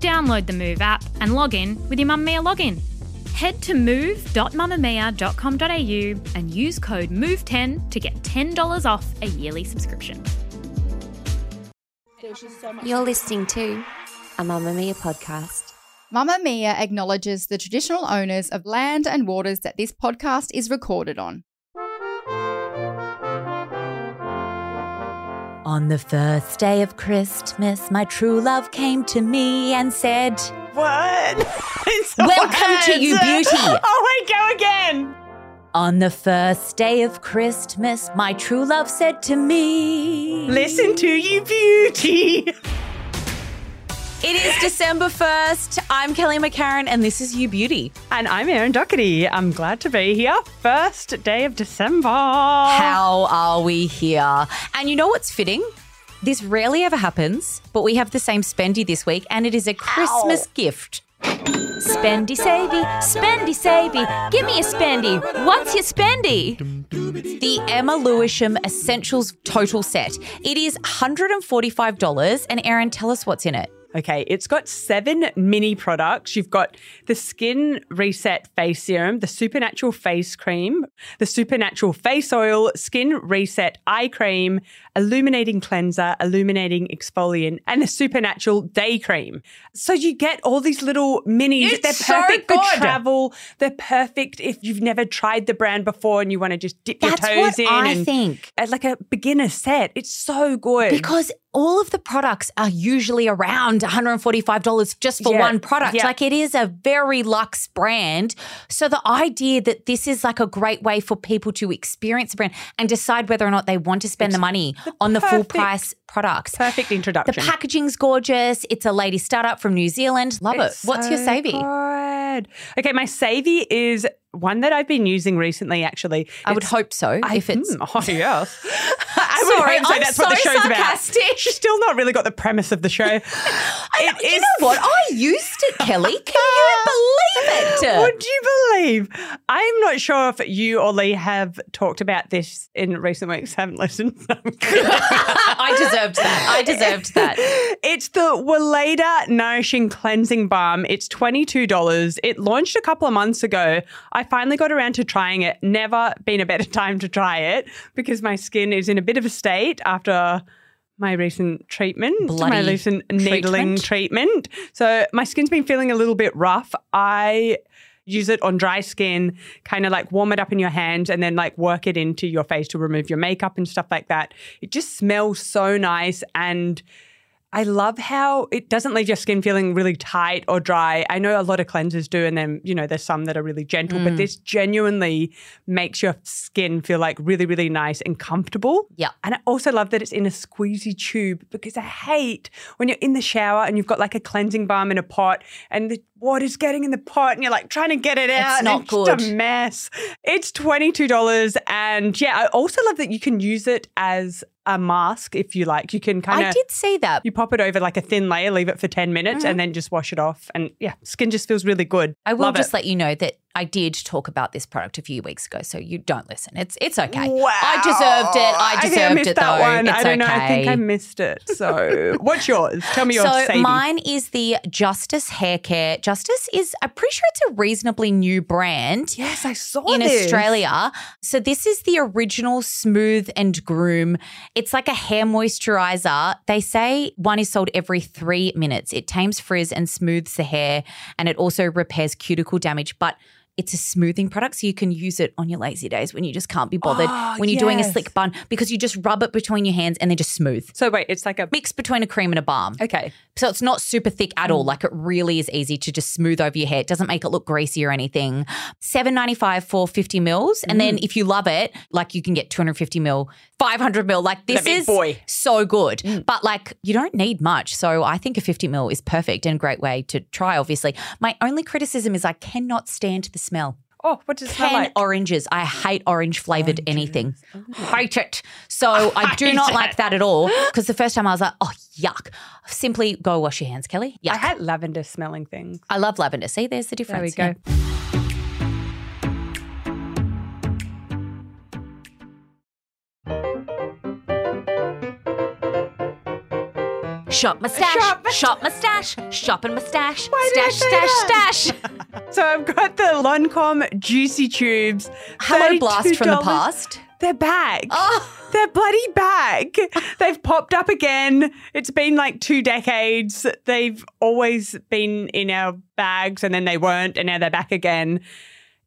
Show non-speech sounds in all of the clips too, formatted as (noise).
Download the Move app and log in with your Mamamia login. Head to move.mamamia.com.au and use code MOVE10 to get $10 off a yearly subscription. You're listening to a Mamamia podcast. Mamamia acknowledges the traditional owners of land and waters that this podcast is recorded on. On the first day of Christmas, my true love came to me and said, What? (laughs) Welcome to you, beauty. (laughs) Oh, wait, go again. On the first day of Christmas, my true love said to me, Listen to you, beauty. (laughs) It is December 1st. I'm Kelly McCarren, and this is You Beauty. And I'm Erin Docherty. I'm glad to be here. First day of December. How are we here? And you know what's fitting? This rarely ever happens, but we have the same spendy this week, and it is a Christmas gift. Spendy savey, spendy savey, give me a spendy. What's your spendy? The Emma Lewisham Essentials Total Set. It is $145. And Erin, tell us what's in it. Okay, it's got seven mini products. You've got the Skin Reset Face Serum, the Supernatural Face Cream, the Supernatural Face Oil, Skin Reset Eye Cream, Illuminating Cleanser, Illuminating Exfoliant, and the Supernatural Day Cream. So you get all these little minis. It's They're so perfect good. for travel. They're perfect if you've never tried the brand before and you want to just dip That's your toes what in. I and, think. Like a beginner set. It's so good. Because all of the products are usually around $145 just for Yeah, one product. yeah. Like it is a very luxe brand. So the idea that this is like a great way for people to experience the brand and decide whether or not they want to spend the money on the full price products. perfect introduction. The packaging's gorgeous. It's a lady startup from New Zealand. Love It's it. What's your so savvy? good. Okay, my savvy is one that I've been using recently. Actually, I would hope so. I- if it's mm, oh yes, (laughs) I would Sorry, hope so. I'm That's what the so show's sarcastic. about. She's still not really got the premise of the show. (laughs) It you is- know what? I used it, Kelly. Can you (laughs) believe it? Would you believe? I'm not sure if you or Lee have talked about this in recent weeks. Haven't listened. (laughs) (laughs) I deserved that. I deserved that. It's the Weleda Nourishing Cleansing Balm. It's $22. It launched a couple of months ago. I finally got around to trying it. Never been a better (laughs) time to try it because my skin is in a bit of a state after my recent treatment, my recent needling treatment. So my skin's been feeling a little bit rough. I use it on dry skin, kind of like warm it up in your hands and then like work it into your face to remove your makeup and stuff like that. It just smells so nice and I love how it doesn't leave your skin feeling really tight or dry. I know a lot of cleansers do, and then, you know, there's some that are really gentle, but mm. this genuinely makes your skin feel like really, really nice and comfortable. Yeah. And I also love that it's in a squeezy tube because I hate when you're in the shower and you've got like a cleansing balm in a pot and the water's getting in the pot and you're like trying to get it out. and not it's just good. a mess. It's $22. And yeah, I also love that you can use it as a mask if you like. You can kind of. I did see that. You pop it over like a thin layer, leave it for 10 minutes, and mm-hmm. then just wash it off. And yeah, skin just feels really good. I will Love just it. let you know that I did talk about this product a few weeks ago, so you don't listen. It's it's okay. Wow. I deserved it. I deserved think deserved missed it that though. one. It's I don't know. I think. I missed it. So, what's yours? Tell me your so saving. mine is the Justice Hair Care. Justice is, I'm pretty sure it's a reasonably new brand. Yes, I saw it. in this. Australia. So this is the original Smooth and Groom. It's like a hair moisturizer. They say one is sold every three minutes. It tames frizz and smooths the hair, and it also repairs cuticle damage. But it's a smoothing product, so you can use it on your lazy days when you just can't be bothered. Oh, when you're doing a slick bun, because you just rub it between your hands and they're just smooth. So wait, it's like a Mix between a cream and a balm. okay. So it's not super thick at Mm. all. Like it really is easy to just smooth over your hair. It doesn't make it look greasy or anything. Seven ninety five for fifty mils, and Mm. then if you love it, like you can get two hundred fifty mil, five hundred mil. Like this is boy. Mm. so good. But like you don't need much, so I think a fifty mil is perfect and a great way to try. Obviously, my only criticism is I cannot stand the smell. Oh, what does it smell Ten like? oranges. I hate orange flavored anything. Oh. Hate it. So (laughs) I do not Hate like that at all. Because the first time I was like, oh yuck. Simply go wash your hands, Kelly. Yuck. I had lavender smelling things. I love lavender. See, there's the difference. There we difference. go. Yeah. Shop mustache, Shop- shop, mustache, shop and mustache, Why did I stash, say stash, stash. So I've got the Lancome Juicy Tubes. Hello, blast from the past. They're back. Oh. They're bloody back. (laughs) They've popped up again. It's been like two decades. They've always been in our bags and then they weren't and now they're back again.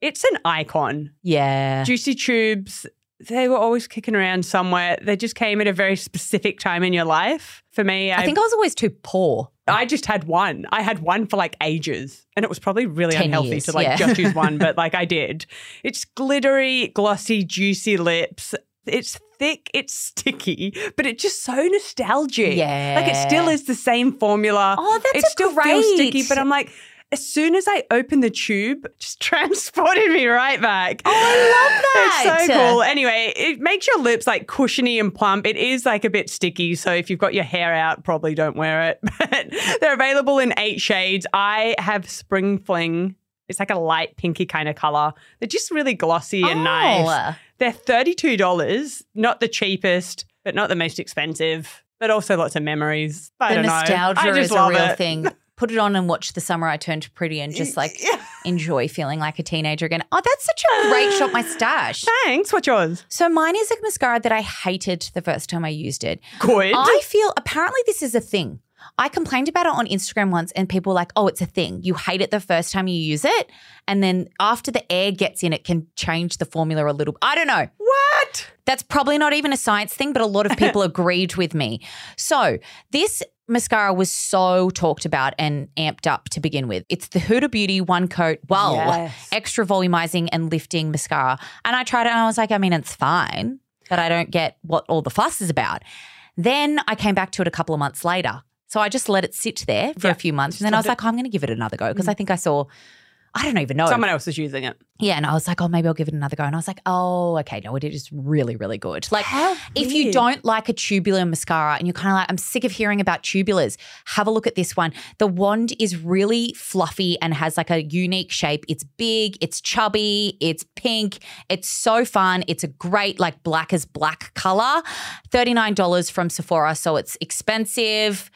It's an icon. Yeah. Juicy Tubes, they were always kicking around somewhere. They just came at a very (laughs) specific time in your life. For me, I think I was always too poor. I just had one. I had one for like ages. And it was probably really 10 unhealthy years, to like yeah. just use one, (laughs) but like I did. It's glittery, glossy, juicy lips. It's thick, it's sticky, but it's just so nostalgic. Yeah. Like it still is the same formula. Oh, that's it still feels sticky, but I'm like, as soon as I opened the tube, (laughs) just transported me right back. Oh, I love that. It's so cool. Anyway, it makes your lips like cushiony and plump. It is like a bit sticky, so if you've got your hair out, probably don't wear it. (laughs) But they're available in eight shades. I have Spring Fling. It's like a light pinky kind of color. They're just really glossy and oh. nice. Oh. They're $32, not the cheapest, but not the most expensive, but also lots of memories. I the don't know. nostalgia I just is a real it. thing. (laughs) Put it on and watch The Summer I Turned Pretty and just like enjoy feeling like a teenager again. Oh, that's such a great shot, my stash. (sighs) Thanks. What's yours? So mine is a mascara that I hated the first time I used it. Good. I feel apparently this is a thing. I complained about it on Instagram once and people were like, oh, it's a thing. You hate it the first time you use it. And then after the air gets in, it can change the formula a little. I don't know. what? That's probably not even a science thing, but a lot of people (laughs) agreed with me. So this mascara was so talked about and amped up to begin with. It's the Huda Beauty One Coat Wow Yes. Extra Volumizing and Lifting Mascara. And I tried it and I was like, I mean, it's fine, but I don't get what all the fuss is about. Then I came back to it a couple of months later. So I just let it sit there for Yeah, a few months. And then I was like, oh, I'm going to give it another go because I mm. think I saw, I don't even know. Someone else is using it. Yeah, and I was like, oh, maybe I'll give it another go. And I was like, oh, okay, no, it is really, really good. Like, How if you don't like a tubular mascara and you're kind of like, I'm sick of hearing about tubulars, have a look at this one. The wand is really fluffy and has like a unique shape. It's big, it's chubby, it's pink, it's so fun. It's a great, like, black as black color. $39 from Sephora, so it's expensive.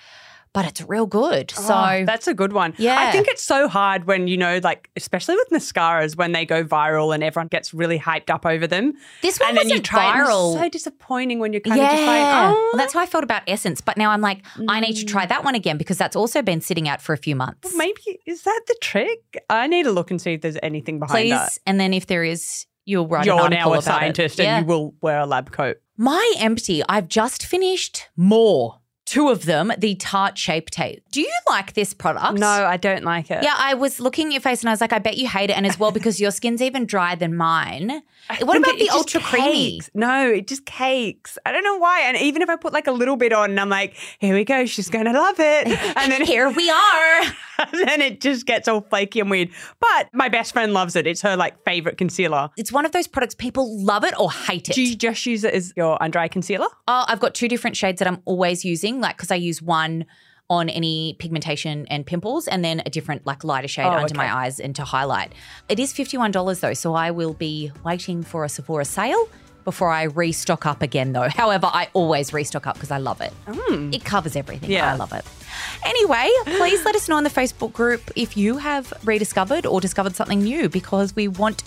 But it's real good. Oh, so Oh, that's a good one. Yeah. I think it's so hard when, you know, like, especially with mascaras, when they go viral and everyone gets really hyped up over them. this one and then you wasn't try it and it's viral. so disappointing when you're kind of just like, oh. Well, that's how I felt about Essence. But now I'm like, I need to try mm. that one again because that's also been sitting out for a few months. Maybe, is that the trick? I need to look and see if there's anything behind Please. that. And then if there is, you'll write an You're article now a it. scientist Yeah. and you will wear a lab coat. My empty, I've just finished more. Two of them, the Tarte Shape Tape. Do you like this product? No, I don't like it. Yeah, I was looking at your face and I was like, I bet you hate it. And as well, because your skin's even drier than mine. (laughs) What about the ultra creamy? No, it just cakes. I don't know why. And even if I put like a little bit on, and I'm like, here we go, she's gonna love it. (laughs) And then Here we are. (laughs) and then it just gets all flaky and weird. But my best friend loves it. It's her like favorite concealer. It's one of those products people love it or hate it. Do you just use it as your under eye concealer? Oh, I've got two different shades that I'm always using, like because I use one on any pigmentation and pimples, and then a different, like lighter shade Oh, under okay. my eyes and to highlight. It is fifty one dollars though, so I will be waiting for a Sephora sale before I restock up again though. (laughs) However, I always restock up because I love it. It covers everything. Mm. Yeah. I love it. Anyway, please let us know in the Facebook group if you have rediscovered or discovered something new because we want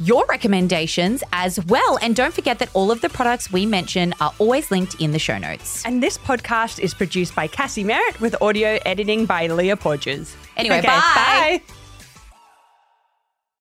your recommendations as well. And don't forget that all of the products we mention are always linked in the show notes. And this podcast is produced by Cassie Merritt with audio editing by Leah Podgers. Anyway, Okay, bye. bye.